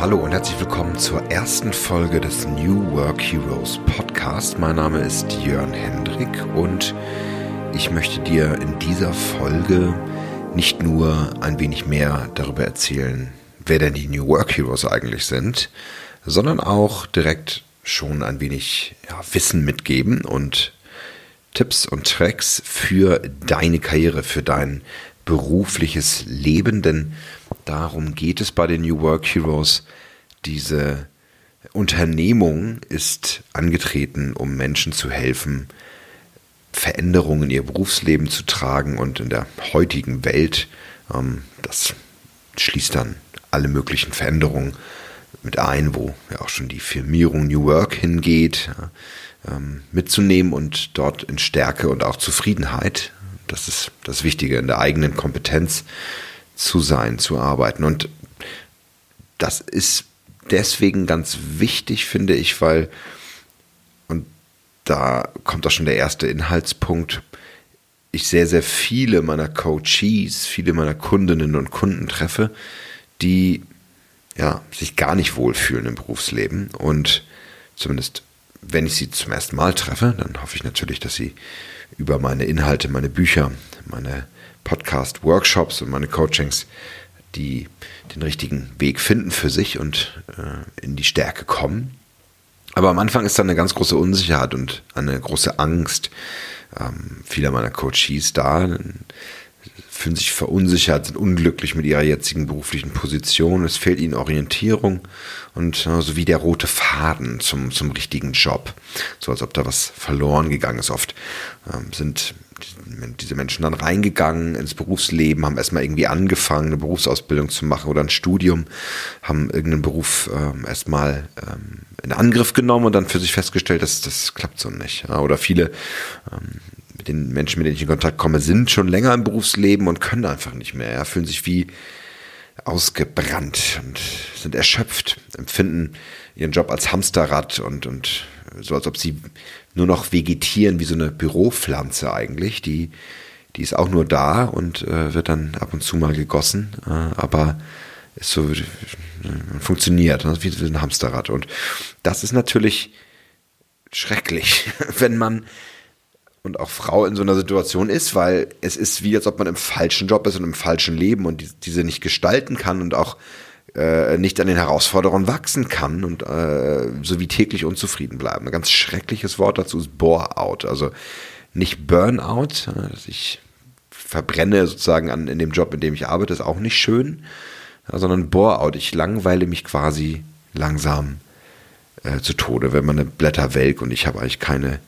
hallo und herzlich willkommen zur ersten Folge des New Work Heroes Podcast. Mein Name ist Jörn Hendrik und ich möchte dir in dieser Folge nicht nur ein wenig mehr darüber erzählen, wer denn die New Work Heroes eigentlich sind, sondern auch direkt schon ein wenig ja, Wissen mitgeben und Tipps und Tracks für deine Karriere, für dein berufliches Leben, denn darum geht es bei den New Work Heroes. Diese Unternehmung ist angetreten, um Menschen zu helfen, Veränderungen in ihr Berufsleben zu tragen und in der heutigen Welt, ähm, das schließt dann alle möglichen Veränderungen mit ein, wo ja auch schon die Firmierung New Work hingeht, ähm, mitzunehmen und dort in Stärke und auch Zufriedenheit, das ist das Wichtige, in der eigenen Kompetenz zu sein, zu arbeiten. Und das ist deswegen ganz wichtig, finde ich, weil, und da kommt auch schon der erste Inhaltspunkt, ich sehr, sehr viele meiner Coaches, viele meiner Kundinnen und Kunden treffe, die ja, sich gar nicht wohlfühlen im Berufsleben und zumindest wenn ich sie zum ersten Mal treffe, dann hoffe ich natürlich, dass sie über meine Inhalte, meine Bücher, meine Podcast-Workshops und meine Coachings die den richtigen Weg finden für sich und äh, in die Stärke kommen. Aber am Anfang ist dann eine ganz große Unsicherheit und eine große Angst ähm, vieler meiner Coaches da, fühlen sich verunsichert, sind unglücklich mit ihrer jetzigen beruflichen Position. Es fehlt ihnen Orientierung und äh, so wie der rote Faden zum, zum richtigen Job. So als ob da was verloren gegangen ist. Oft ähm, sind diese Menschen dann reingegangen ins Berufsleben, haben erstmal irgendwie angefangen, eine Berufsausbildung zu machen oder ein Studium, haben irgendeinen Beruf ähm, erstmal ähm, in Angriff genommen und dann für sich festgestellt, dass das klappt so nicht. Ja, oder viele ähm, mit den Menschen, mit denen ich in Kontakt komme, sind schon länger im Berufsleben und können einfach nicht mehr, ja, fühlen sich wie ausgebrannt und sind erschöpft, empfinden ihren Job als Hamsterrad und, und so, als ob sie nur noch vegetieren wie so eine Büropflanze eigentlich. Die, die ist auch nur da und äh, wird dann ab und zu mal gegossen, äh, aber ist so, äh, funktioniert, ne, wie, wie ein Hamsterrad. Und das ist natürlich schrecklich, wenn man und auch Frau in so einer Situation ist, weil es ist wie, als ob man im falschen Job ist und im falschen Leben und die, diese nicht gestalten kann und auch äh, nicht an den Herausforderungen wachsen kann und äh, so wie täglich unzufrieden bleiben. Ein ganz schreckliches Wort dazu ist Bore-out, also nicht Burnout, dass ich verbrenne sozusagen an, in dem Job, in dem ich arbeite, ist auch nicht schön, sondern Bore-out. Ich langweile mich quasi langsam äh, zu Tode, wenn meine Blätter welk und ich habe eigentlich keine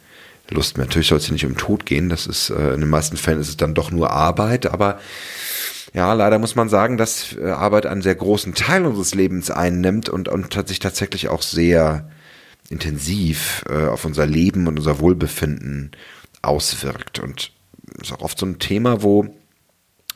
Lust mehr. Natürlich soll es hier nicht um Tod gehen, das ist, äh, in den meisten Fällen ist es dann doch nur Arbeit, aber ja, leider muss man sagen, dass äh, Arbeit einen sehr großen Teil unseres Lebens einnimmt und, und sich tatsächlich auch sehr intensiv äh, auf unser Leben und unser Wohlbefinden auswirkt. Und ist auch oft so ein Thema, wo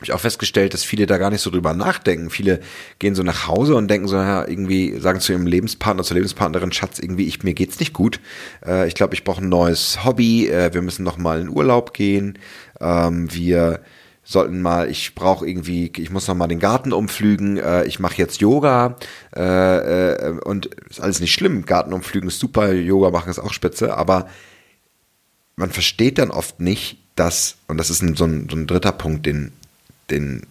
ich auch festgestellt, dass viele da gar nicht so drüber nachdenken. Viele gehen so nach Hause und denken so, ja, irgendwie sagen zu ihrem Lebenspartner, zur Lebenspartnerin, Schatz, irgendwie, ich, mir geht's nicht gut. Äh, ich glaube, ich brauche ein neues Hobby. Äh, wir müssen noch mal in Urlaub gehen. Ähm, wir sollten mal, ich brauche irgendwie, ich muss noch mal den Garten umflügen, äh, ich mache jetzt Yoga äh, äh, und ist alles nicht schlimm, Garten umflügen ist super, Yoga machen ist auch spitze, aber man versteht dann oft nicht, dass, und das ist ein, so, ein, so ein dritter Punkt, den, den,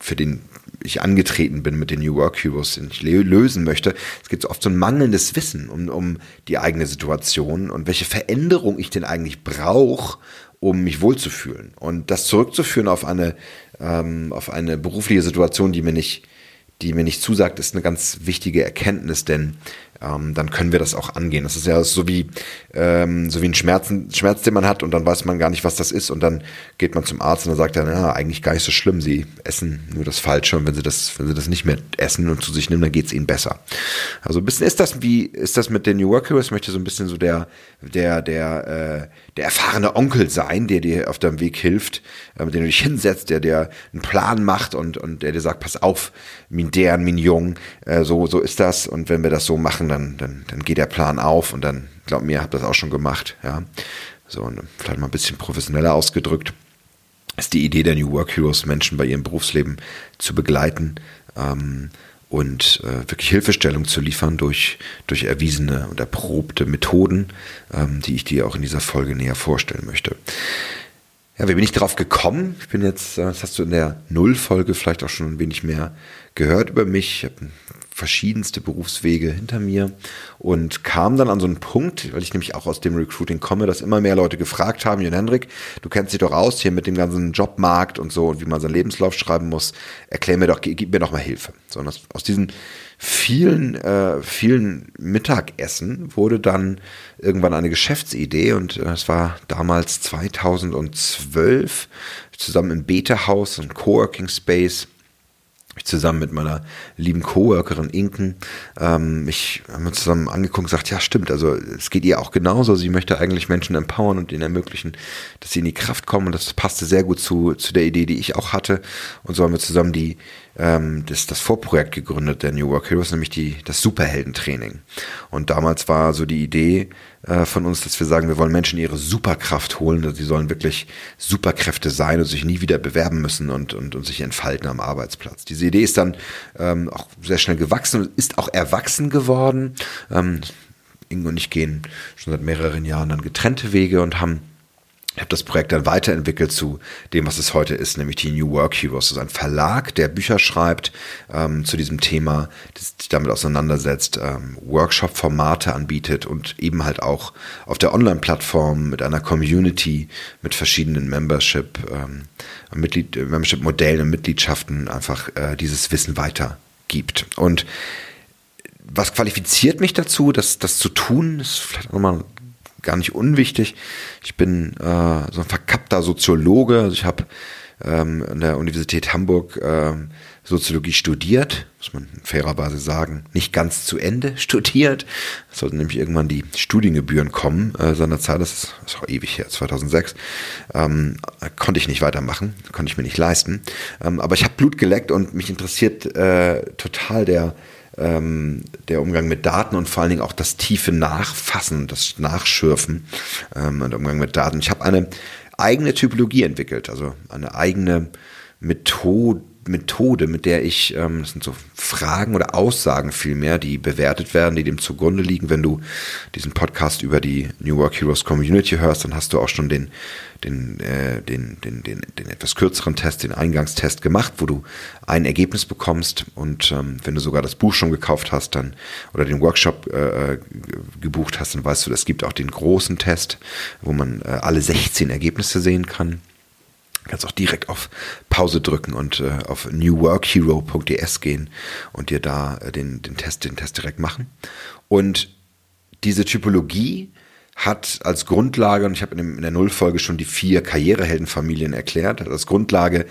für den ich angetreten bin mit den New Work Heroes, den ich lösen möchte. Es gibt oft so ein mangelndes Wissen um, um die eigene Situation und welche Veränderung ich denn eigentlich brauche, um mich wohlzufühlen. Und das zurückzuführen auf eine, ähm, auf eine berufliche Situation, die mir nicht, die mir nicht zusagt, ist eine ganz wichtige Erkenntnis, denn ähm, dann können wir das auch angehen. Das ist ja so wie, ähm, so wie ein Schmerzen, Schmerz, den man hat und dann weiß man gar nicht, was das ist und dann geht man zum Arzt und dann sagt er, ja, eigentlich gar nicht so schlimm, sie essen nur das Falsche und wenn sie das, wenn sie das nicht mehr essen und zu sich nehmen, dann geht es ihnen besser. Also ein bisschen ist das wie, ist das mit den New Work Heroes, ich möchte so ein bisschen so der, der, der, äh, der erfahrene Onkel sein, der dir auf deinem Weg hilft, äh, mit dem du dich hinsetzt, der dir einen Plan macht und, und der dir sagt, pass auf, min deren, min jung, äh, so, so ist das und wenn wir das so machen, dann, dann, dann geht der Plan auf und dann, glaub mir, habt das auch schon gemacht, ja. So, und vielleicht mal ein bisschen professioneller ausgedrückt, ist die Idee der New Work Heroes, Menschen bei ihrem Berufsleben zu begleiten, ähm, und äh, wirklich Hilfestellung zu liefern durch, durch erwiesene und erprobte Methoden, ähm, die ich dir auch in dieser Folge näher vorstellen möchte. Ja, wie bin ich darauf gekommen? Ich bin jetzt, äh, das hast du in der Nullfolge vielleicht auch schon ein wenig mehr gehört über mich. Ich habe verschiedenste Berufswege hinter mir und kam dann an so einen Punkt, weil ich nämlich auch aus dem Recruiting komme, dass immer mehr Leute gefragt haben, Jan Hendrik, du kennst dich doch aus hier mit dem ganzen Jobmarkt und so und wie man seinen Lebenslauf schreiben muss, erklär mir doch, gib mir doch mal Hilfe. So, aus, aus diesen vielen, äh, vielen Mittagessen wurde dann irgendwann eine Geschäftsidee und äh, es war damals 2012 zusammen im Beta-Haus, ein Coworking Space, ich zusammen mit meiner lieben Coworkerin Inken ähm, mich haben wir zusammen angeguckt und gesagt, ja stimmt, also es geht ihr auch genauso. Sie möchte eigentlich Menschen empowern und ihnen ermöglichen, dass sie in die Kraft kommen und das passte sehr gut zu, zu der Idee, die ich auch hatte. Und so haben wir zusammen die ähm, das, das Vorprojekt gegründet der New Work Heroes, nämlich die, das Superheldentraining. Und damals war so die Idee äh, von uns, dass wir sagen, wir wollen Menschen ihre Superkraft holen, dass sie sollen wirklich Superkräfte sein und sich nie wieder bewerben müssen und, und, und sich entfalten am Arbeitsplatz. Diese Idee ist dann ähm, auch sehr schnell gewachsen und ist auch erwachsen geworden. Ähm, Ingo und ich gehen schon seit mehreren Jahren dann getrennte Wege und haben habe das Projekt dann weiterentwickelt zu dem, was es heute ist, nämlich die New Work Heroes. Das ist ein Verlag, der Bücher schreibt ähm, zu diesem Thema, das sich damit auseinandersetzt, ähm, Workshop-Formate anbietet und eben halt auch auf der Online-Plattform mit einer Community, mit verschiedenen Membership, ähm, Mitglied, Membership-Modellen und Mitgliedschaften einfach äh, dieses Wissen weitergibt. Und was qualifiziert mich dazu, das, das zu tun, ist vielleicht nochmal gar nicht unwichtig. Ich bin äh, so ein verkappter Soziologe. Also ich habe ähm, an der Universität Hamburg äh, Soziologie studiert, muss man fairerweise sagen, nicht ganz zu Ende studiert. Es sollten nämlich irgendwann die Studiengebühren kommen äh, seinerzeit, das ist, ist auch ewig her, 2006. Ähm, konnte ich nicht weitermachen, konnte ich mir nicht leisten. Ähm, aber ich habe Blut geleckt und mich interessiert äh, total der ähm, der Umgang mit Daten und vor allen Dingen auch das tiefe Nachfassen, das Nachschürfen ähm, und Umgang mit Daten. Ich habe eine eigene Typologie entwickelt, also eine eigene Methode, Methode, mit der ich, ähm, das sind so Fragen oder Aussagen vielmehr, die bewertet werden, die dem zugrunde liegen. Wenn du diesen Podcast über die New Work Heroes Community hörst, dann hast du auch schon den, den, äh, den, den, den, den etwas kürzeren Test, den Eingangstest gemacht, wo du ein Ergebnis bekommst. Und ähm, wenn du sogar das Buch schon gekauft hast, dann oder den Workshop äh, äh gebucht hast, dann weißt du, es gibt auch den großen Test, wo man äh, alle 16 Ergebnisse sehen kann kannst auch direkt auf Pause drücken und äh, auf newworkhero.ds gehen und dir da äh, den, den Test, den Test direkt machen. Und diese Typologie hat als Grundlage, und ich habe in, in, der Nullfolge schon die vier Karriereheldenfamilien erklärt, hat als Grundlage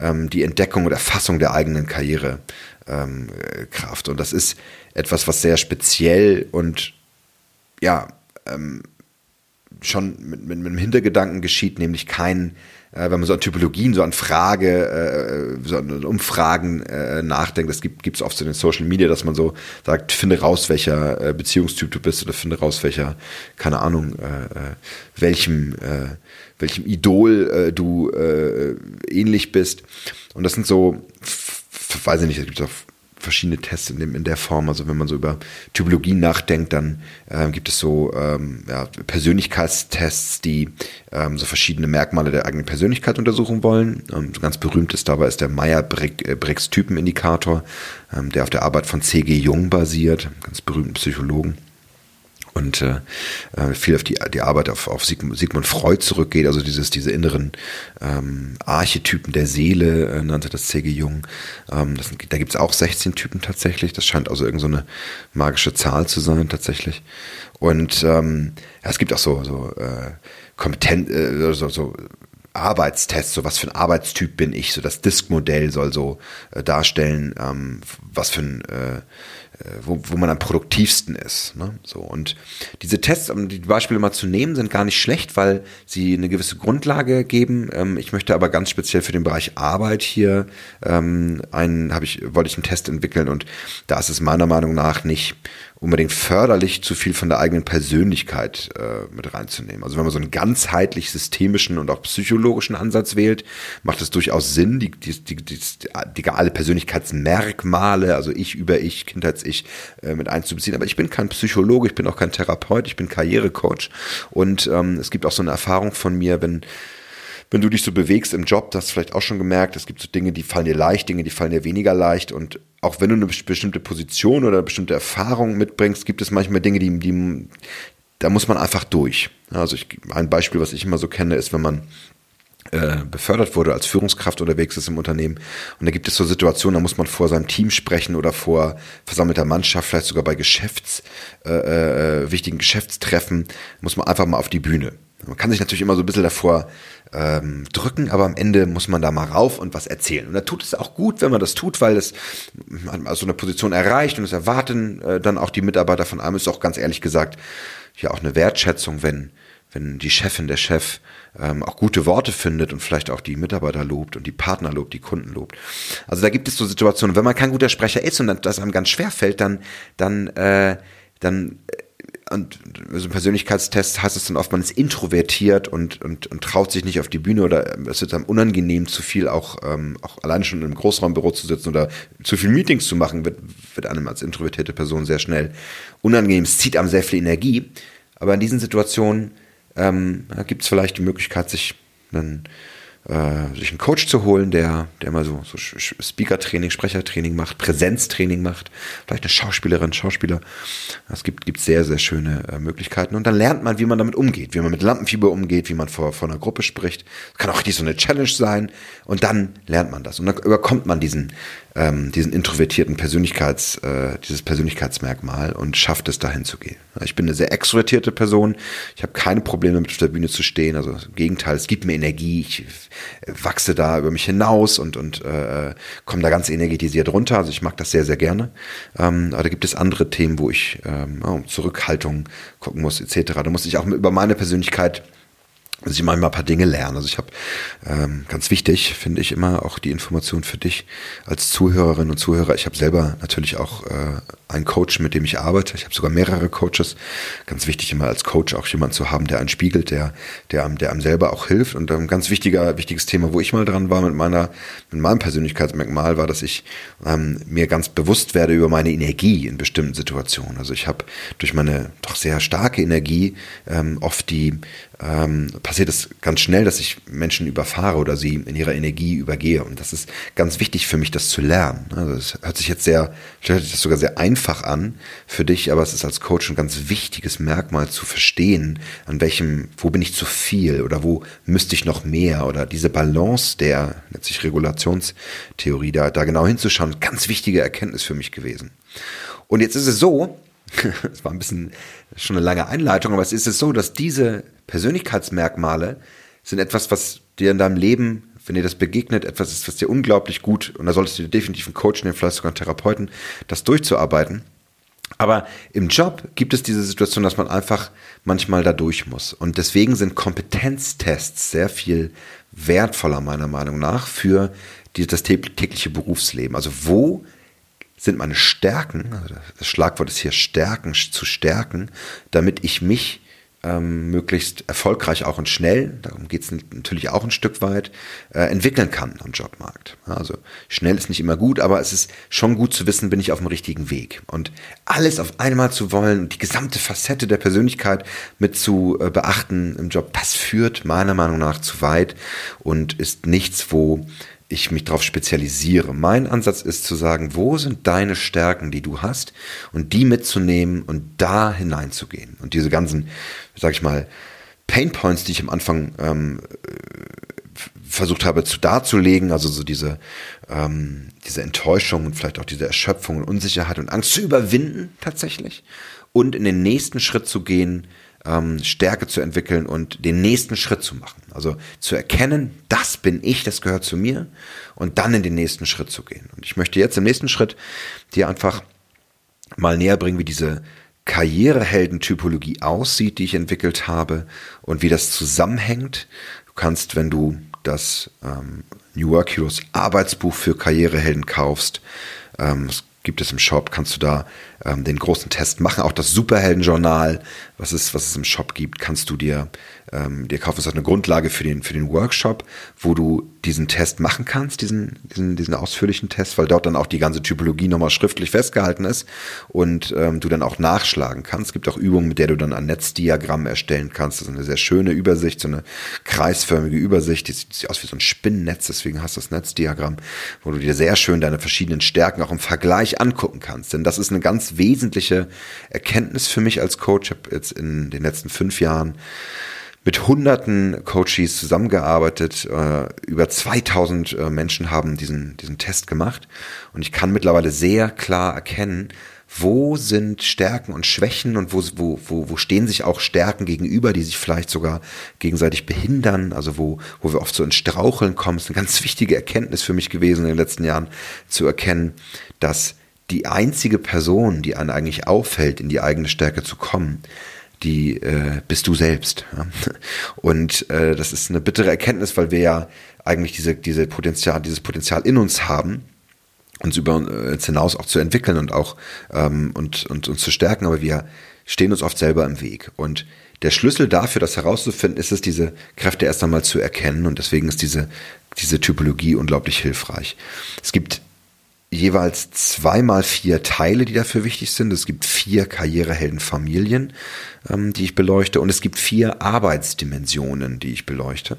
ähm, die Entdeckung und Erfassung der eigenen Karrierekraft. Ähm, und das ist etwas, was sehr speziell und ja, ähm, schon mit, mit, mit einem Hintergedanken geschieht, nämlich kein äh, wenn man so an Typologien, so an Frage, äh, so an Umfragen äh, nachdenkt, das gibt es oft so in den Social Media, dass man so sagt, finde raus, welcher äh, Beziehungstyp du bist oder finde raus, welcher, keine Ahnung, äh, äh welchem, äh, welchem Idol äh, du äh, ähnlich bist. Und das sind so, weiß ich nicht, es gibt auch verschiedene Tests in, dem, in der Form. Also wenn man so über Typologien nachdenkt, dann äh, gibt es so ähm, ja, Persönlichkeitstests, die ähm, so verschiedene Merkmale der eigenen Persönlichkeit untersuchen wollen. Ähm, ganz berühmt ist dabei ist der Meyer-Briggs-Typenindikator, ähm, der auf der Arbeit von C.G. Jung basiert, ganz berühmten Psychologen und äh, äh, viel auf die, die Arbeit auf, auf Sigmund Freud zurückgeht, also dieses, diese inneren ähm, Archetypen der Seele, äh, nannte das C.G. Jung. Ähm, das, da gibt's auch 16 Typen tatsächlich. Das scheint also irgendeine so magische Zahl zu sein tatsächlich. Und ähm, ja, es gibt auch so, so äh, kompetent, äh, so, so Arbeitstests, so was für ein Arbeitstyp bin ich, so das Disk-Modell soll so äh, darstellen, ähm, was für ein äh, wo, wo man am produktivsten ist. Ne? So, und diese Tests, um die Beispiele mal zu nehmen, sind gar nicht schlecht, weil sie eine gewisse Grundlage geben. Ähm, ich möchte aber ganz speziell für den Bereich Arbeit hier ähm, einen, habe ich, wollte ich einen Test entwickeln und da ist es meiner Meinung nach nicht unbedingt förderlich, zu viel von der eigenen Persönlichkeit äh, mit reinzunehmen. Also wenn man so einen ganzheitlich systemischen und auch psychologischen Ansatz wählt, macht es durchaus Sinn, die, die, die, die, die alle Persönlichkeitsmerkmale, also ich über ich, Kindheits-Ich, äh, mit einzubeziehen. Aber ich bin kein Psychologe, ich bin auch kein Therapeut, ich bin Karrierecoach. Und ähm, es gibt auch so eine Erfahrung von mir, wenn wenn du dich so bewegst im Job, das hast du vielleicht auch schon gemerkt, es gibt so Dinge, die fallen dir leicht, Dinge, die fallen dir weniger leicht und auch wenn du eine bestimmte Position oder eine bestimmte Erfahrung mitbringst, gibt es manchmal Dinge, die, die da muss man einfach durch. Also ich, ein Beispiel, was ich immer so kenne, ist, wenn man äh, befördert wurde, als Führungskraft unterwegs ist im Unternehmen. Und da gibt es so Situationen, da muss man vor seinem Team sprechen oder vor versammelter Mannschaft, vielleicht sogar bei Geschäfts, äh, äh, wichtigen Geschäftstreffen, muss man einfach mal auf die Bühne. Man kann sich natürlich immer so ein bisschen davor ähm, drücken, aber am Ende muss man da mal rauf und was erzählen. Und da tut es auch gut, wenn man das tut, weil es man so eine Position erreicht und es erwarten äh, dann auch die Mitarbeiter von einem, ist auch ganz ehrlich gesagt ja auch eine Wertschätzung, wenn, wenn die Chefin, der Chef ähm, auch gute Worte findet und vielleicht auch die Mitarbeiter lobt und die Partner lobt, die Kunden lobt. Also da gibt es so Situationen, wenn man kein guter Sprecher ist und das einem ganz schwer fällt, dann, dann, äh, dann und so Persönlichkeitstest heißt es dann oft, man ist introvertiert und, und, und traut sich nicht auf die Bühne oder es wird dann unangenehm, zu viel auch, ähm, auch alleine schon einem Großraumbüro zu sitzen oder zu viel Meetings zu machen, wird, wird einem als introvertierte Person sehr schnell unangenehm. Es zieht einem sehr viel Energie. Aber in diesen Situationen ähm, gibt es vielleicht die Möglichkeit, sich einen äh, sich einen Coach zu holen, der, der mal so, so Speaker-Training, Sprechertraining macht, Präsenztraining macht, vielleicht eine Schauspielerin, Schauspieler. Es gibt, gibt sehr, sehr schöne äh, Möglichkeiten. Und dann lernt man, wie man damit umgeht, wie man mit Lampenfieber umgeht, wie man vor, vor einer Gruppe spricht. Kann auch nicht so eine Challenge sein. Und dann lernt man das. Und dann überkommt man diesen, ähm, diesen introvertierten Persönlichkeits, äh, dieses Persönlichkeitsmerkmal und schafft es dahin zu gehen. Ich bin eine sehr extrovertierte Person. Ich habe keine Probleme mit auf der Bühne zu stehen. Also im Gegenteil, es gibt mir Energie. Ich wachse da über mich hinaus und, und äh, komme da ganz energetisiert runter. Also ich mag das sehr, sehr gerne. Ähm, aber da gibt es andere Themen, wo ich ähm, oh, Zurückhaltung gucken muss, etc. Da muss ich auch über meine Persönlichkeit dass ich manchmal ein paar Dinge lerne. Also ich habe ähm, ganz wichtig, finde ich immer auch die Information für dich als Zuhörerin und Zuhörer. Ich habe selber natürlich auch äh, einen Coach, mit dem ich arbeite. Ich habe sogar mehrere Coaches. Ganz wichtig immer als Coach auch jemand zu haben, der einen spiegelt, der, der, der einem selber auch hilft. Und ein ganz wichtiger, wichtiges Thema, wo ich mal dran war mit meiner, mit meinem Persönlichkeitsmerkmal, war, dass ich ähm, mir ganz bewusst werde über meine Energie in bestimmten Situationen. Also ich habe durch meine doch sehr starke Energie ähm, oft die ähm, passiert es ganz schnell, dass ich Menschen überfahre oder sie in ihrer Energie übergehe. Und das ist ganz wichtig für mich, das zu lernen. Also es hört sich jetzt sehr, hört sich das sogar sehr einfach an für dich, aber es ist als Coach ein ganz wichtiges Merkmal zu verstehen, an welchem, wo bin ich zu viel oder wo müsste ich noch mehr oder diese Balance der, nennt sich Regulationstheorie, da, da genau hinzuschauen, ganz wichtige Erkenntnis für mich gewesen. Und jetzt ist es so, es war ein bisschen schon eine lange Einleitung, aber es ist es so, dass diese Persönlichkeitsmerkmale sind etwas, was dir in deinem Leben, wenn dir das begegnet, etwas ist, was dir unglaublich gut, und da solltest du dir definitiv einen Coach nehmen, vielleicht sogar einen Therapeuten, das durchzuarbeiten. Aber im Job gibt es diese Situation, dass man einfach manchmal da durch muss. Und deswegen sind Kompetenztests sehr viel wertvoller, meiner Meinung nach, für die, das tägliche Berufsleben. Also wo sind meine Stärken, also das Schlagwort ist hier Stärken, zu stärken, damit ich mich ähm, möglichst erfolgreich auch und schnell, darum geht es natürlich auch ein Stück weit, äh, entwickeln kann am Jobmarkt. Also schnell ist nicht immer gut, aber es ist schon gut zu wissen, bin ich auf dem richtigen Weg. Und alles auf einmal zu wollen und die gesamte Facette der Persönlichkeit mit zu äh, beachten im Job, das führt meiner Meinung nach zu weit und ist nichts, wo ich mich darauf spezialisiere. Mein Ansatz ist zu sagen, wo sind deine Stärken, die du hast, und die mitzunehmen und da hineinzugehen. Und diese ganzen, sag ich mal, Pain Points, die ich am Anfang ähm, versucht habe zu darzulegen, also so diese, ähm, diese Enttäuschung und vielleicht auch diese Erschöpfung und Unsicherheit und Angst zu überwinden tatsächlich und in den nächsten Schritt zu gehen, ähm, Stärke zu entwickeln und den nächsten Schritt zu machen. Also zu erkennen, das bin ich, das gehört zu mir und dann in den nächsten Schritt zu gehen. Und ich möchte jetzt im nächsten Schritt dir einfach mal näher bringen, wie diese Karriereheldentypologie aussieht, die ich entwickelt habe und wie das zusammenhängt. Du kannst, wenn du das ähm, New Work Heroes Arbeitsbuch für Karrierehelden kaufst, ähm, gibt es im Shop, kannst du da ähm, den großen Test machen. Auch das Superheldenjournal, was es, was es im Shop gibt, kannst du dir, ähm, dir kaufen. Das ist eine Grundlage für den, für den Workshop, wo du diesen Test machen kannst, diesen, diesen, diesen ausführlichen Test, weil dort dann auch die ganze Typologie nochmal schriftlich festgehalten ist und ähm, du dann auch nachschlagen kannst. Es gibt auch Übungen, mit der du dann ein Netzdiagramm erstellen kannst. Das ist eine sehr schöne Übersicht, so eine kreisförmige Übersicht, die sieht aus wie so ein Spinnennetz, deswegen hast du das Netzdiagramm, wo du dir sehr schön deine verschiedenen Stärken auch im Vergleich angucken kannst. Denn das ist eine ganz wesentliche Erkenntnis für mich als Coach. Ich habe jetzt in den letzten fünf Jahren mit hunderten Coaches zusammengearbeitet. Äh, über 2000 äh, Menschen haben diesen, diesen Test gemacht. Und ich kann mittlerweile sehr klar erkennen, wo sind Stärken und Schwächen und wo, wo, wo, wo stehen sich auch Stärken gegenüber, die sich vielleicht sogar gegenseitig behindern, also wo, wo wir oft so ins Straucheln kommen. Das ist eine ganz wichtige Erkenntnis für mich gewesen in den letzten Jahren, zu erkennen, dass die einzige Person, die einen eigentlich auffällt, in die eigene Stärke zu kommen, die äh, bist du selbst. Ja? Und äh, das ist eine bittere Erkenntnis, weil wir ja eigentlich diese, diese Potenzial, dieses Potenzial in uns haben, uns über uns hinaus auch zu entwickeln und auch ähm, und, und uns zu stärken, aber wir stehen uns oft selber im Weg. Und der Schlüssel dafür, das herauszufinden, ist es, diese Kräfte erst einmal zu erkennen. Und deswegen ist diese, diese Typologie unglaublich hilfreich. Es gibt jeweils zweimal vier Teile, die dafür wichtig sind. Es gibt vier Karriereheldenfamilien, ähm, die ich beleuchte, und es gibt vier Arbeitsdimensionen, die ich beleuchte.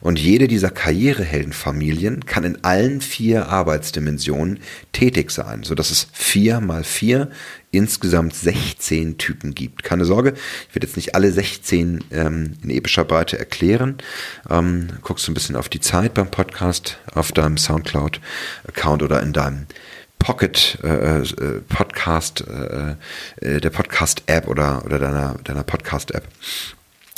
Und jede dieser Karriereheldenfamilien kann in allen vier Arbeitsdimensionen tätig sein, so dass es vier mal vier insgesamt 16 Typen gibt. Keine Sorge, ich werde jetzt nicht alle 16 ähm, in epischer Breite erklären. Ähm, guckst du ein bisschen auf die Zeit beim Podcast, auf deinem Soundcloud-Account oder in deinem Pocket äh, äh, Podcast, äh, äh, der Podcast-App oder, oder deiner, deiner Podcast-App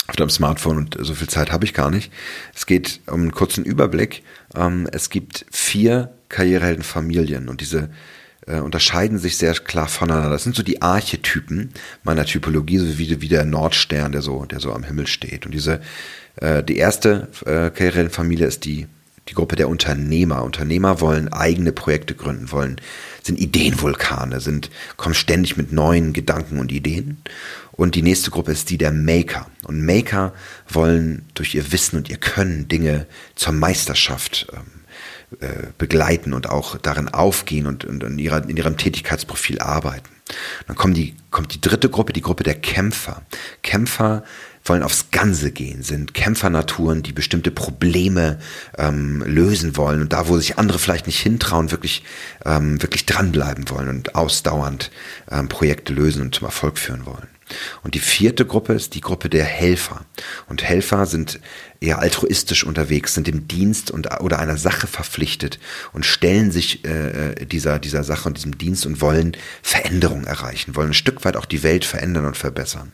auf deinem Smartphone und so viel Zeit habe ich gar nicht. Es geht um einen kurzen Überblick. Ähm, es gibt vier Karriereheldenfamilien und diese äh, unterscheiden sich sehr klar voneinander. Das sind so die Archetypen meiner Typologie, so wie, wie der Nordstern, der so, der so am Himmel steht. Und diese, äh, die erste äh, Karrierenfamilie ist die, die Gruppe der Unternehmer. Unternehmer wollen eigene Projekte gründen, wollen, sind Ideenvulkane, sind, kommen ständig mit neuen Gedanken und Ideen. Und die nächste Gruppe ist die der Maker. Und Maker wollen durch ihr Wissen und ihr Können Dinge zur Meisterschaft ähm, äh, begleiten und auch darin aufgehen und, und in, ihrer, in ihrem Tätigkeitsprofil arbeiten. Dann kommt die, kommt die dritte Gruppe, die Gruppe der Kämpfer. Kämpfer wollen aufs Ganze gehen, sind Kämpfernaturen, die bestimmte Probleme ähm, lösen wollen und da, wo sich andere vielleicht nicht hintrauen, wirklich, ähm, wirklich dranbleiben wollen und ausdauernd ähm, Projekte lösen und zum Erfolg führen wollen. Und die vierte Gruppe ist die Gruppe der Helfer. Und Helfer sind eher altruistisch unterwegs, sind dem Dienst und, oder einer Sache verpflichtet und stellen sich äh, äh, dieser, dieser Sache und diesem Dienst und wollen Veränderung erreichen, wollen ein Stück weit auch die Welt verändern und verbessern.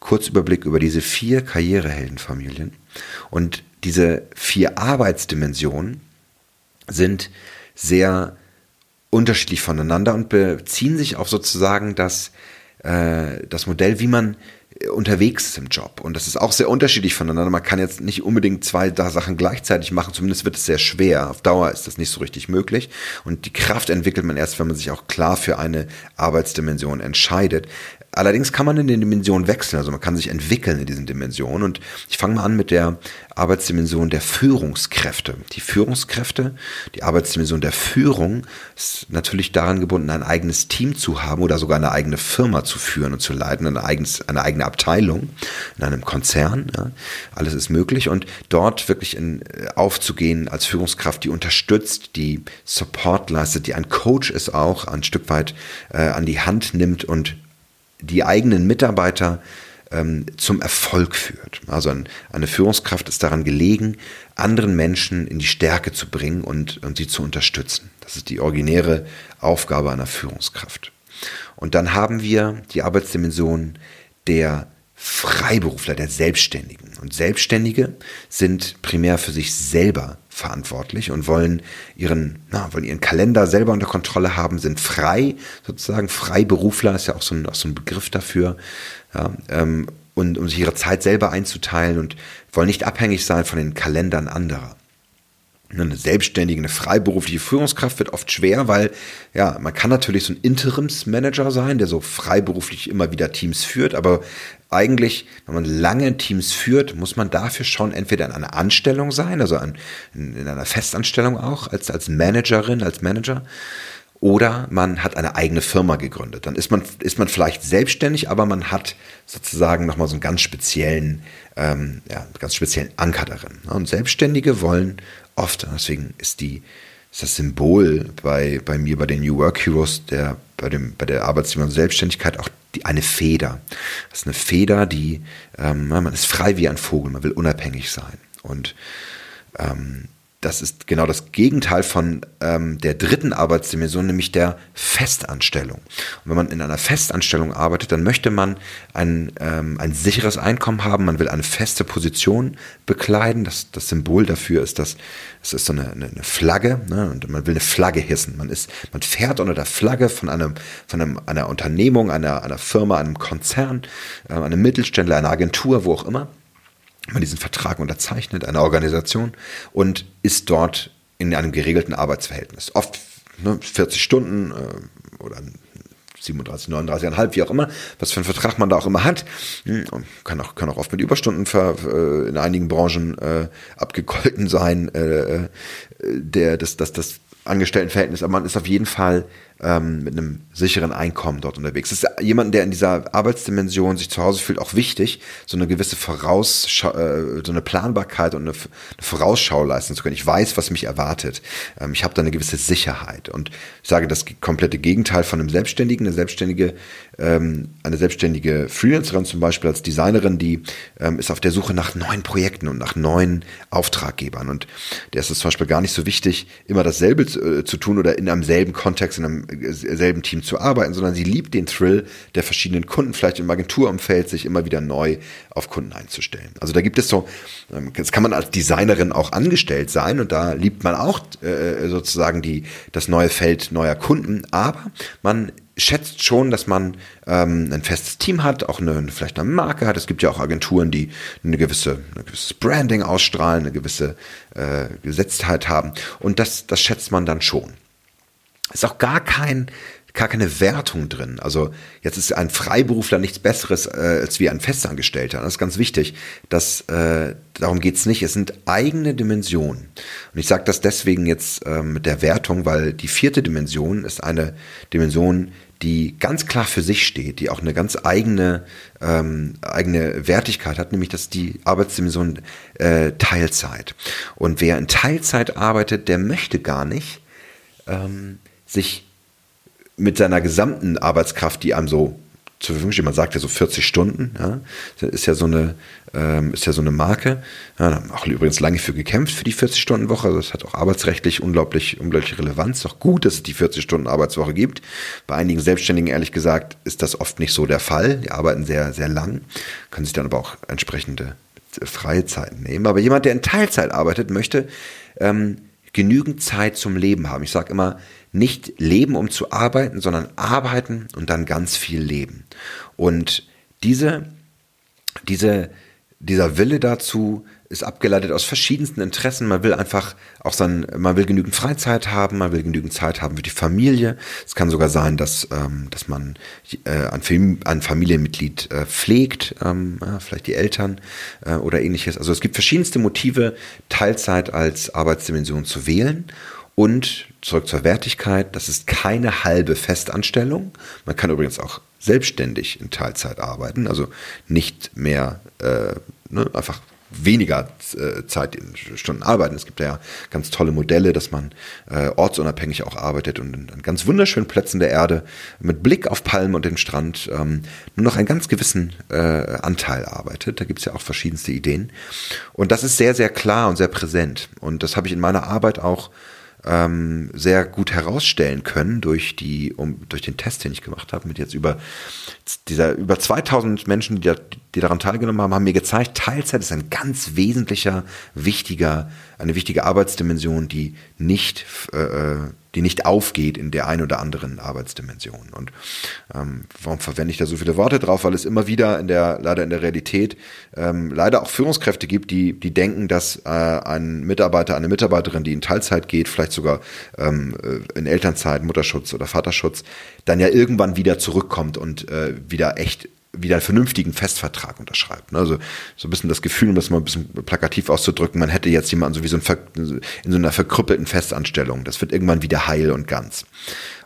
Kurzüberblick über diese vier Karriereheldenfamilien. Und diese vier Arbeitsdimensionen sind sehr unterschiedlich voneinander und beziehen sich auf sozusagen das äh, das Modell, wie man äh, unterwegs ist im Job. Und das ist auch sehr unterschiedlich voneinander. Man kann jetzt nicht unbedingt zwei Sachen gleichzeitig machen, zumindest wird es sehr schwer. Auf Dauer ist das nicht so richtig möglich. Und die Kraft entwickelt man erst, wenn man sich auch klar für eine Arbeitsdimension entscheidet. Allerdings kann man in den Dimensionen wechseln, also man kann sich entwickeln in diesen Dimensionen. Und ich fange mal an mit der Arbeitsdimension der Führungskräfte. Die Führungskräfte, die Arbeitsdimension der Führung ist natürlich daran gebunden, ein eigenes Team zu haben oder sogar eine eigene Firma zu führen und zu leiten, eine, eigenes, eine eigene Abteilung in einem Konzern. Ja. Alles ist möglich und dort wirklich in, äh, aufzugehen als Führungskraft, die unterstützt, die Support leistet, die ein Coach ist auch, ein Stück weit äh, an die Hand nimmt und die eigenen Mitarbeiter ähm, zum Erfolg führt. Also ein, eine Führungskraft ist daran gelegen, anderen Menschen in die Stärke zu bringen und, und sie zu unterstützen. Das ist die originäre Aufgabe einer Führungskraft. Und dann haben wir die Arbeitsdimension der Freiberufler, der Selbstständigen. Und Selbstständige sind primär für sich selber verantwortlich und wollen ihren, na, wollen ihren Kalender selber unter Kontrolle haben, sind frei, sozusagen Freiberufler ist ja auch so ein, auch so ein Begriff dafür, ja, ähm, und um sich ihre Zeit selber einzuteilen und wollen nicht abhängig sein von den Kalendern anderer. Eine selbstständige, eine freiberufliche Führungskraft wird oft schwer, weil ja, man kann natürlich so ein Interimsmanager sein, der so freiberuflich immer wieder Teams führt, aber eigentlich, wenn man lange Teams führt, muss man dafür schon entweder in einer Anstellung sein, also an, in, in einer Festanstellung auch, als, als Managerin, als Manager, oder man hat eine eigene Firma gegründet. Dann ist man, ist man vielleicht selbstständig, aber man hat sozusagen nochmal so einen ganz speziellen, ähm, ja, ganz speziellen Anker darin. Und Selbstständige wollen oft, deswegen ist die, ist das Symbol bei, bei mir, bei den New Work Heroes, der, bei, dem, bei der Arbeitsthema und Selbstständigkeit auch die, eine Feder. Das ist eine Feder, die, ähm, man ist frei wie ein Vogel, man will unabhängig sein. Und ähm, das ist genau das Gegenteil von ähm, der dritten Arbeitsdimension, nämlich der Festanstellung. Und wenn man in einer Festanstellung arbeitet, dann möchte man ein, ähm, ein sicheres Einkommen haben, man will eine feste Position bekleiden. Das, das Symbol dafür ist das, es ist so eine, eine, Flagge, ne? und man will eine Flagge hissen. Man ist, man fährt unter der Flagge von einem, von einem, einer Unternehmung, einer, einer Firma, einem Konzern, äh, einem Mittelständler, einer Agentur, wo auch immer man diesen Vertrag unterzeichnet, eine Organisation und ist dort in einem geregelten Arbeitsverhältnis. Oft ne, 40 Stunden äh, oder 37, 39,5, wie auch immer, was für einen Vertrag man da auch immer hat. Hm, kann auch, kann auch oft mit Überstunden für, äh, in einigen Branchen äh, abgegolten sein, äh, äh, der, das, das, das Angestelltenverhältnis, aber man ist auf jeden Fall ähm, mit einem sicheren Einkommen dort unterwegs. Das ist jemand, der in dieser Arbeitsdimension sich zu Hause fühlt, auch wichtig, so eine gewisse Vorausschau, äh, so eine Planbarkeit und eine, eine, Vorausschau leisten zu können. Ich weiß, was mich erwartet. Ähm, ich habe da eine gewisse Sicherheit. Und ich sage das komplette Gegenteil von einem Selbstständigen. Eine Selbstständige, ähm, eine selbstständige Freelancerin zum Beispiel als Designerin, die ähm, ist auf der Suche nach neuen Projekten und nach neuen Auftraggebern. Und der ist es zum Beispiel gar nicht so wichtig, immer dasselbe zu, äh, zu tun oder in einem selben Kontext, in einem selben Team zu arbeiten, sondern sie liebt den Thrill der verschiedenen Kunden, vielleicht im Agenturumfeld, sich immer wieder neu auf Kunden einzustellen. Also da gibt es so, ähm, jetzt kann man als Designerin auch angestellt sein und da liebt man auch äh, sozusagen die, das neue Feld neuer Kunden, aber man schätzt schon, dass man ähm, ein festes Team hat, auch eine, vielleicht eine Marke hat. Es gibt ja auch Agenturen, die eine gewisse, ein gewisses Branding ausstrahlen, eine gewisse äh, Gesetztheit haben. Und das, das schätzt man dann schon ist auch gar kein gar keine Wertung drin. Also jetzt ist ein Freiberufler nichts Besseres äh, als wie ein Festangestellter. Das ist ganz wichtig. Das, äh, darum geht's nicht. Es sind eigene Dimensionen. Und ich sage das deswegen jetzt äh, mit der Wertung, weil die vierte Dimension ist eine Dimension, die ganz klar für sich steht, die auch eine ganz eigene, ähm, eigene Wertigkeit hat, nämlich dass die Arbeitsdimension äh, Teilzeit. Und wer in Teilzeit arbeitet, der möchte gar nicht ähm, sich mit seiner gesamten Arbeitskraft, die einem so zur Verfügung steht, man sagt ja so 40 Stunden, ja, ist ja so eine, ähm, ist ja so eine Marke. Ja, haben auch übrigens lange für gekämpft für die 40-Stunden-Woche. Also das hat auch arbeitsrechtlich unglaublich, unglaubliche Relevanz. Auch gut, dass es die 40-Stunden-Arbeitswoche gibt. Bei einigen Selbstständigen, ehrlich gesagt, ist das oft nicht so der Fall. Die arbeiten sehr, sehr lang, können sich dann aber auch entsprechende freie Zeiten nehmen. Aber jemand, der in Teilzeit arbeitet, möchte ähm, genügend Zeit zum Leben haben. Ich sage immer, nicht leben, um zu arbeiten, sondern arbeiten und dann ganz viel leben. Und diese, diese, dieser Wille dazu ist abgeleitet aus verschiedensten Interessen. Man will einfach auch sein, man will genügend Freizeit haben, man will genügend Zeit haben für die Familie. Es kann sogar sein, dass, ähm, dass man äh, ein, Familienmitglied äh, pflegt, ähm, ja, vielleicht die Eltern äh, oder ähnliches. Also es gibt verschiedenste Motive, Teilzeit als Arbeitsdimension zu wählen. Und zurück zur Wertigkeit, das ist keine halbe Festanstellung. Man kann übrigens auch selbstständig in Teilzeit arbeiten, also nicht mehr äh, ne, einfach weniger äh, Zeit in Stunden arbeiten. Es gibt ja ganz tolle Modelle, dass man äh, ortsunabhängig auch arbeitet und an ganz wunderschönen Plätzen der Erde mit Blick auf Palmen und den Strand ähm, nur noch einen ganz gewissen äh, Anteil arbeitet. Da gibt es ja auch verschiedenste Ideen. Und das ist sehr, sehr klar und sehr präsent. Und das habe ich in meiner Arbeit auch ähm, sehr gut herausstellen können durch die um, durch den Test, den ich gemacht habe, mit jetzt über dieser über 2000 Menschen, die, da, die daran teilgenommen haben, haben mir gezeigt, Teilzeit ist ein ganz wesentlicher, wichtiger, eine wichtige Arbeitsdimension, die nicht äh, die nicht aufgeht in der einen oder anderen Arbeitsdimension. Und ähm, warum verwende ich da so viele Worte drauf? Weil es immer wieder in der, leider in der Realität, ähm, leider auch Führungskräfte gibt, die, die denken, dass äh, ein Mitarbeiter, eine Mitarbeiterin, die in Teilzeit geht, vielleicht sogar ähm, äh, in Elternzeit, Mutterschutz oder Vaterschutz, dann ja irgendwann wieder zurückkommt und äh, wieder echt wieder einen vernünftigen Festvertrag unterschreibt. Ne? Also so ein bisschen das Gefühl, um das mal ein bisschen plakativ auszudrücken, man hätte jetzt jemanden so wie so ein in so einer verkrüppelten Festanstellung. Das wird irgendwann wieder heil und ganz.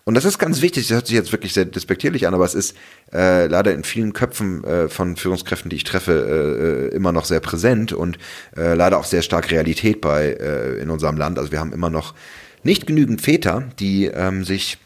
Und das ist ganz wichtig, das hört sich jetzt wirklich sehr despektierlich an, aber es ist äh, leider in vielen Köpfen äh, von Führungskräften, die ich treffe, äh, immer noch sehr präsent und äh, leider auch sehr stark Realität bei äh, in unserem Land. Also wir haben immer noch nicht genügend Väter, die ähm, sich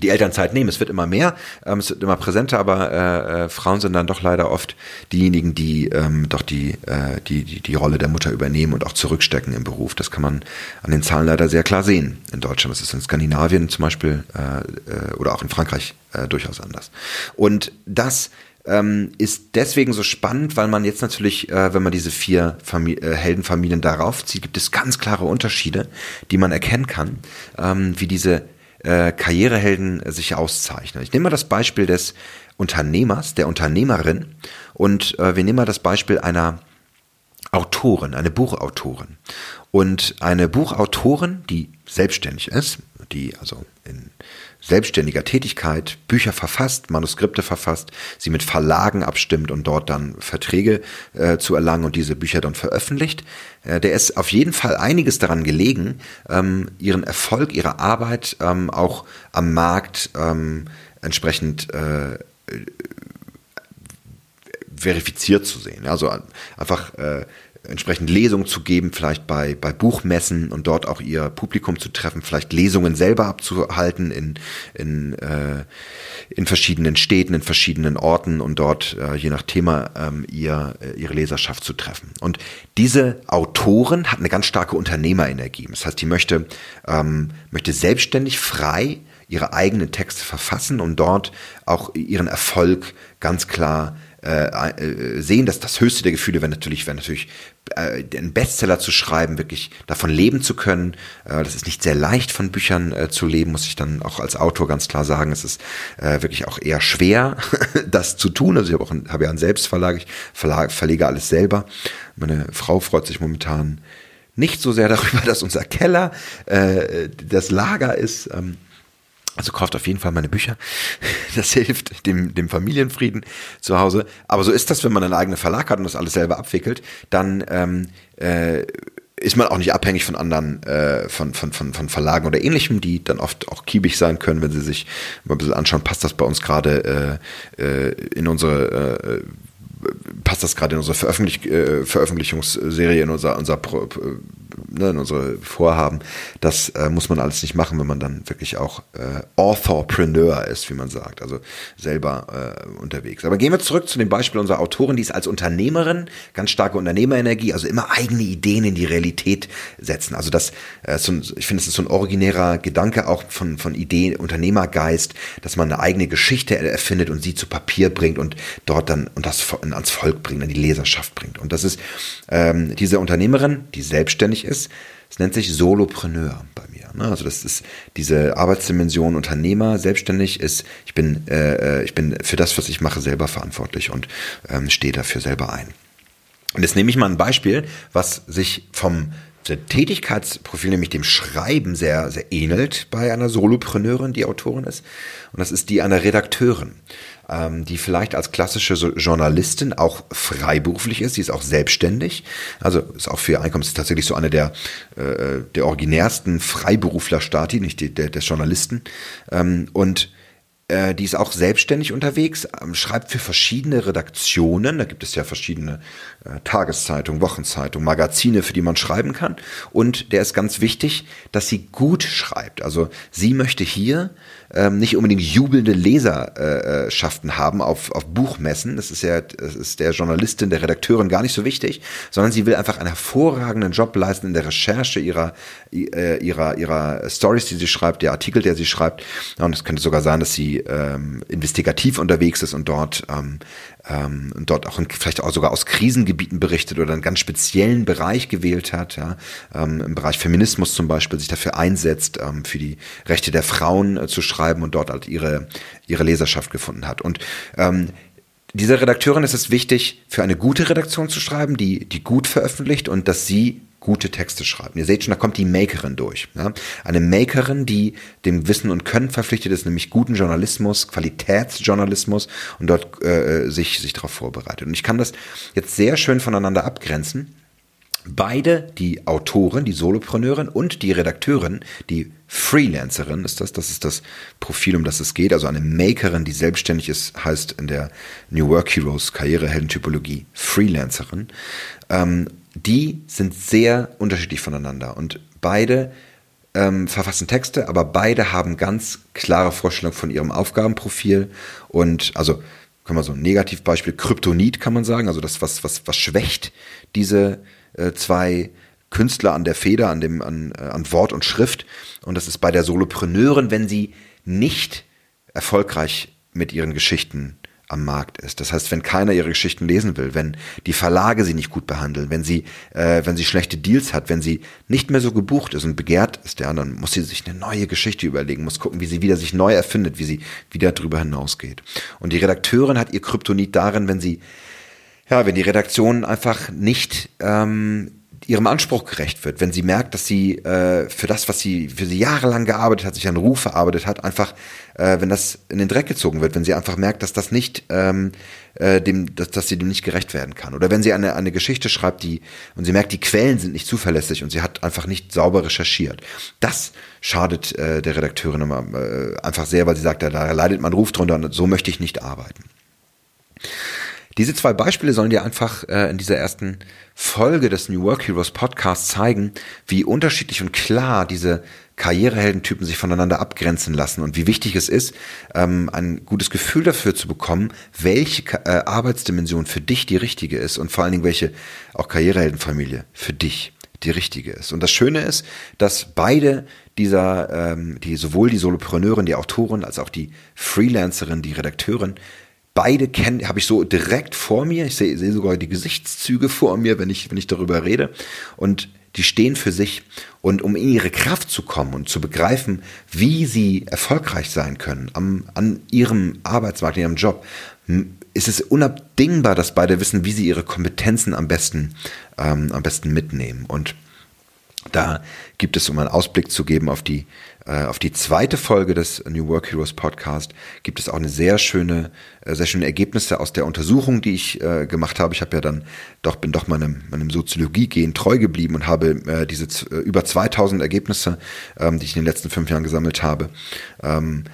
die Elternzeit nehmen. Es wird immer mehr, ähm, es wird immer präsenter, aber äh, äh, Frauen sind dann doch leider oft diejenigen, die ähm, doch die, äh, die, die, die Rolle der Mutter übernehmen und auch zurückstecken im Beruf. Das kann man an den Zahlen leider sehr klar sehen in Deutschland. Das ist in Skandinavien zum Beispiel äh, äh, oder auch in Frankreich äh, durchaus anders. Und das ähm, ist deswegen so spannend, weil man jetzt natürlich, äh, wenn man diese vier Famili äh, Heldenfamilien darauf zieht, gibt es ganz klare Unterschiede, die man erkennen kann, ähm, wie diese äh, Karrierehelden sich auszeichnen. Ich nehme mal das Beispiel des Unternehmers, der Unternehmerin und äh, wir nehmen mal das Beispiel einer Autorin, eine Buchautorin. Und eine Buchautorin, die selbstständig ist, die also in selbstständiger Tätigkeit Bücher verfasst, Manuskripte verfasst, sie mit Verlagen abstimmt und dort dann Verträge äh, zu erlangen und diese Bücher dann veröffentlicht. Äh, der ist auf jeden Fall einiges daran gelegen, ähm, ihren Erfolg, ihre Arbeit ähm, auch am Markt ähm, entsprechend äh, verifiziert zu sehen. Also einfach äh, entsprechend Lesungen zu geben, vielleicht bei, bei Buchmessen und dort auch ihr Publikum zu treffen, vielleicht Lesungen selber abzuhalten in, in, äh, in verschiedenen Städten, in verschiedenen Orten und dort äh, je nach Thema ähm, ihr, äh, ihre Leserschaft zu treffen. Und diese Autorin hat eine ganz starke Unternehmerenergie. Das heißt, die möchte, ähm, möchte selbstständig, frei ihre eigenen Texte verfassen und dort auch ihren Erfolg ganz klar äh, äh, sehen, dass das höchste der Gefühle wäre natürlich, wäre natürlich äh, einen Bestseller zu schreiben, wirklich davon leben zu können. Äh, das ist nicht sehr leicht, von Büchern äh, zu leben, muss ich dann auch als Autor ganz klar sagen. Es ist äh, wirklich auch eher schwer, das zu tun. Also ich habe auch ja einen Selbstverlag, ich verlag, verlege alles selber. Meine Frau freut sich momentan nicht so sehr darüber, dass unser Keller äh, das Lager ist. Ähm, also kauft auf jeden Fall meine Bücher. Das hilft dem, dem Familienfrieden zu Hause. Aber so ist das, wenn man einen eigenen Verlag hat und das alles selber abwickelt, dann ähm, äh, ist man auch nicht abhängig von anderen, äh, von, von, von, von Verlagen oder ähnlichem, die dann oft auch kiebig sein können, wenn sie sich mal ein bisschen anschauen, passt das bei uns gerade äh, äh, in unsere äh, passt das gerade in unsere Veröffentlich äh, Veröffentlichungsserie, in unser, unser Pro, ne, in unsere Vorhaben. Das äh, muss man alles nicht machen, wenn man dann wirklich auch äh, Authorpreneur ist, wie man sagt, also selber äh, unterwegs. Aber gehen wir zurück zu dem Beispiel unserer Autorin, die ist als Unternehmerin, ganz starke Unternehmerenergie, also immer eigene Ideen in die Realität setzen. Also das, äh, so ein, ich finde, es ist so ein originärer Gedanke auch von, von Ideen, Unternehmergeist, dass man eine eigene Geschichte erfindet und sie zu Papier bringt und dort dann und das ans Volk bringt, an die Leserschaft bringt. Und das ist ähm, diese Unternehmerin, die selbstständig ist, es nennt sich Solopreneur bei mir. Ne? Also das ist diese Arbeitsdimension Unternehmer, selbstständig ist, ich bin, äh, äh, ich bin für das, was ich mache, selber verantwortlich und ähm, stehe dafür selber ein. Und jetzt nehme ich mal ein Beispiel, was sich vom Tätigkeitsprofil, nämlich dem Schreiben, sehr, sehr ähnelt bei einer Solopreneurin, die Autorin ist. Und das ist die einer Redakteurin ähm, die vielleicht als klassische Journalistin auch freiberuflich ist, die ist auch selbstständig, also ist auch für ihr Einkommen ist tatsächlich so eine der, äh, der originärsten Freiberufler-Stati, nicht die, der, des Journalisten. Ähm, und äh, die ist auch selbstständig unterwegs, ähm, schreibt für verschiedene Redaktionen. Da gibt es ja verschiedene äh, Tageszeitungen, Wochenzeitungen, Magazine, für die man schreiben kann. Und der ist ganz wichtig, dass sie gut schreibt. Also sie möchte hier ähm, nicht unbedingt jubelnde Leserschaften äh, haben auf, auf Buchmessen. Das ist ja, das ist der Journalistin, der Redakteurin gar nicht so wichtig, sondern sie will einfach einen hervorragenden Job leisten in der Recherche ihrer, äh, ihrer, ihrer Stories, die sie schreibt, der Artikel, der sie schreibt. Und es könnte sogar sein, dass sie ähm, investigativ unterwegs ist und dort, ähm, ähm, dort auch in, vielleicht auch sogar aus Krisengebieten berichtet oder einen ganz speziellen Bereich gewählt hat, ja, ähm, im Bereich Feminismus zum Beispiel sich dafür einsetzt, ähm, für die Rechte der Frauen äh, zu schreiben und dort halt ihre, ihre Leserschaft gefunden hat. Und ähm, dieser Redakteurin ist es wichtig, für eine gute Redaktion zu schreiben, die, die gut veröffentlicht und dass sie gute Texte schreiben. Ihr seht schon, da kommt die Makerin durch. Ja? Eine Makerin, die dem Wissen und Können verpflichtet ist, nämlich guten Journalismus, Qualitätsjournalismus und dort äh, sich, sich darauf vorbereitet. Und ich kann das jetzt sehr schön voneinander abgrenzen. Beide, die Autorin, die Solopreneurin und die Redakteurin, die Freelancerin ist das, das ist das Profil, um das es geht, also eine Makerin, die selbstständig ist, heißt in der New Work Heroes Karriereheldentypologie Freelancerin. Ähm, die sind sehr unterschiedlich voneinander. Und beide ähm, verfassen Texte, aber beide haben ganz klare Vorstellungen von ihrem Aufgabenprofil. Und also kann man so ein Negativbeispiel Kryptonit kann man sagen, also das was was was schwächt diese äh, zwei Künstler an der Feder, an dem an, äh, an Wort und Schrift. Und das ist bei der Solopreneurin, wenn sie nicht erfolgreich mit ihren Geschichten am Markt ist. Das heißt, wenn keiner ihre Geschichten lesen will, wenn die Verlage sie nicht gut behandeln, wenn sie, äh, wenn sie schlechte Deals hat, wenn sie nicht mehr so gebucht ist und begehrt ist, ja, dann muss sie sich eine neue Geschichte überlegen, muss gucken, wie sie wieder sich neu erfindet, wie sie wieder drüber hinausgeht. Und die Redakteurin hat ihr Kryptonit darin, wenn sie, ja, wenn die Redaktion einfach nicht ähm, ihrem Anspruch gerecht wird, wenn sie merkt, dass sie äh, für das, was sie für sie jahrelang gearbeitet hat, sich einen Ruf erarbeitet hat, einfach, äh, wenn das in den Dreck gezogen wird, wenn sie einfach merkt, dass das nicht ähm, äh, dem, dass, dass sie dem nicht gerecht werden kann, oder wenn sie eine eine Geschichte schreibt, die und sie merkt, die Quellen sind nicht zuverlässig und sie hat einfach nicht sauber recherchiert, das schadet äh, der Redakteurin immer, äh, einfach sehr, weil sie sagt, da, da leidet mein Ruf drunter und so möchte ich nicht arbeiten. Diese zwei Beispiele sollen dir einfach äh, in dieser ersten Folge des New Work Heroes Podcasts zeigen, wie unterschiedlich und klar diese Karriereheldentypen sich voneinander abgrenzen lassen und wie wichtig es ist, ähm, ein gutes Gefühl dafür zu bekommen, welche äh, Arbeitsdimension für dich die richtige ist und vor allen Dingen welche auch Karriereheldenfamilie für dich die richtige ist. Und das Schöne ist, dass beide dieser, ähm, die sowohl die Solopreneurin, die Autorin, als auch die Freelancerin, die Redakteurin, beide kennen, habe ich so direkt vor mir. Ich sehe, sehe sogar die Gesichtszüge vor mir, wenn ich, wenn ich darüber rede. Und die stehen für sich. Und um in ihre Kraft zu kommen und zu begreifen, wie sie erfolgreich sein können am, an ihrem Arbeitsmarkt, in ihrem Job, ist es unabdingbar, dass beide wissen, wie sie ihre Kompetenzen am besten, ähm, am besten mitnehmen. Und da gibt es, um einen Ausblick zu geben auf die, äh, auf die zweite Folge des New Work Heroes Podcast, gibt es auch eine sehr schöne, äh, sehr schöne Ergebnisse aus der Untersuchung, die ich äh, gemacht habe. Ich habe ja dann doch, bin doch meinem, meinem Soziologie-Gehen treu geblieben und habe äh, diese äh, über 2000 Ergebnisse, ähm, die ich in den letzten fünf Jahren gesammelt habe, ähm,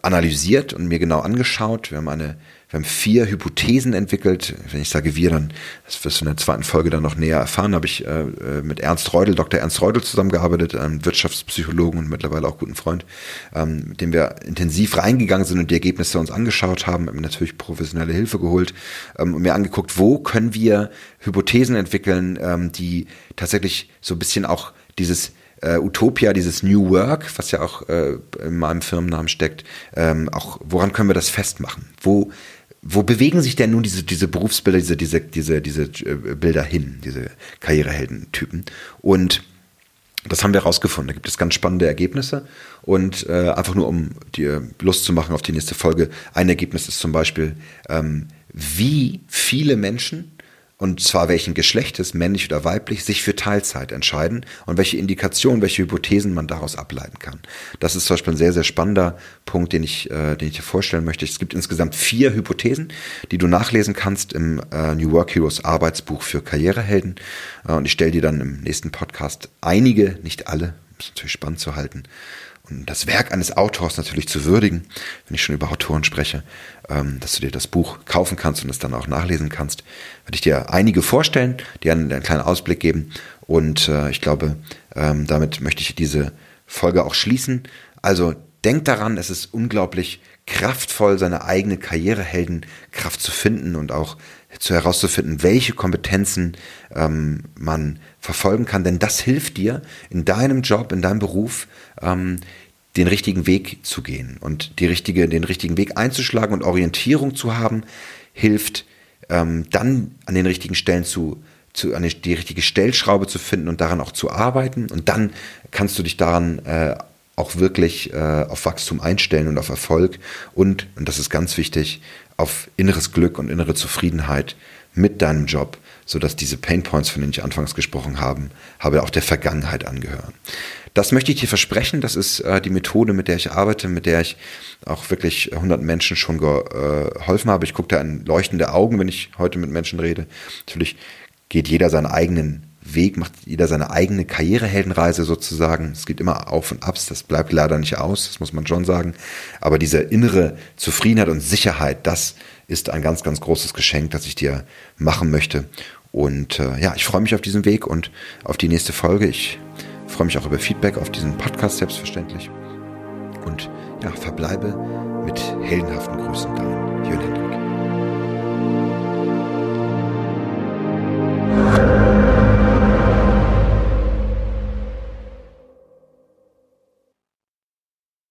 analysiert und mir genau angeschaut. Wir haben eine wir haben vier Hypothesen entwickelt. Wenn ich sage wir, dann, das wirst du in der zweiten Folge dann noch näher erfahren, habe ich äh, äh, mit Ernst Reudel, Dr. Ernst Reudel zusammengearbeitet, einem Wirtschaftspsychologen und mittlerweile auch guten Freund, ähm, mit dem wir intensiv reingegangen sind und die Ergebnisse uns angeschaut haben, haben natürlich professionelle Hilfe geholt ähm, und mir angeguckt, wo können wir Hypothesen entwickeln, ähm, die tatsächlich so ein bisschen auch dieses äh, Utopia, dieses New Work, was ja auch äh, in meinem Firmennamen steckt, ähm, auch woran können wir das festmachen? Wo wo bewegen sich denn nun diese, diese Berufsbilder, diese, diese, diese, diese äh, Bilder hin, diese Karriereheldentypen? Und das haben wir herausgefunden. Da gibt es ganz spannende Ergebnisse. Und äh, einfach nur, um dir Lust zu machen auf die nächste Folge, ein Ergebnis ist zum Beispiel, ähm, wie viele Menschen und zwar welchen Geschlechtes, männlich oder weiblich, sich für Teilzeit entscheiden und welche Indikationen, welche Hypothesen man daraus ableiten kann. Das ist zum Beispiel ein sehr, sehr spannender Punkt, den ich, äh, den ich dir vorstellen möchte. Es gibt insgesamt vier Hypothesen, die du nachlesen kannst im äh, New Work Heroes Arbeitsbuch für Karrierehelden. Äh, und ich stelle dir dann im nächsten Podcast einige, nicht alle, ist natürlich spannend zu halten, und das Werk eines Autors natürlich zu würdigen, wenn ich schon über Autoren spreche, ähm, dass du dir das Buch kaufen kannst und es dann auch nachlesen kannst, werde ich dir einige vorstellen, die einen, einen kleinen Ausblick geben. Und äh, ich glaube, ähm, damit möchte ich diese Folge auch schließen. Also denk daran, es ist unglaublich kraftvoll, seine eigene Karriereheldenkraft zu finden und auch zu herauszufinden, welche Kompetenzen ähm, man verfolgen kann. Denn das hilft dir in deinem Job, in deinem Beruf, ähm, den richtigen Weg zu gehen und die richtige, den richtigen Weg einzuschlagen und Orientierung zu haben, hilft ähm, dann an den richtigen Stellen zu, zu an die, die, richtige Stellschraube zu finden und daran auch zu arbeiten. Und dann kannst du dich daran äh, auch wirklich äh, auf Wachstum einstellen und auf Erfolg und, und das ist ganz wichtig, auf inneres Glück und innere Zufriedenheit mit deinem Job, sodass diese Pain Points, von denen ich anfangs gesprochen habe, habe auch der Vergangenheit angehören. Das möchte ich dir versprechen. Das ist äh, die Methode, mit der ich arbeite, mit der ich auch wirklich 100 Menschen schon geholfen habe. Ich gucke da in leuchtende Augen, wenn ich heute mit Menschen rede. Natürlich geht jeder seinen eigenen Weg, macht jeder seine eigene Karriereheldenreise sozusagen. Es geht immer auf und abs, das bleibt leider nicht aus, das muss man schon sagen. Aber diese innere Zufriedenheit und Sicherheit, das ist ein ganz, ganz großes Geschenk, das ich dir machen möchte. Und äh, ja, ich freue mich auf diesen Weg und auf die nächste Folge. Ich freue mich auch über Feedback auf diesen Podcast selbstverständlich. Und ja, verbleibe mit heldenhaften Grüßen, dein Hendrik.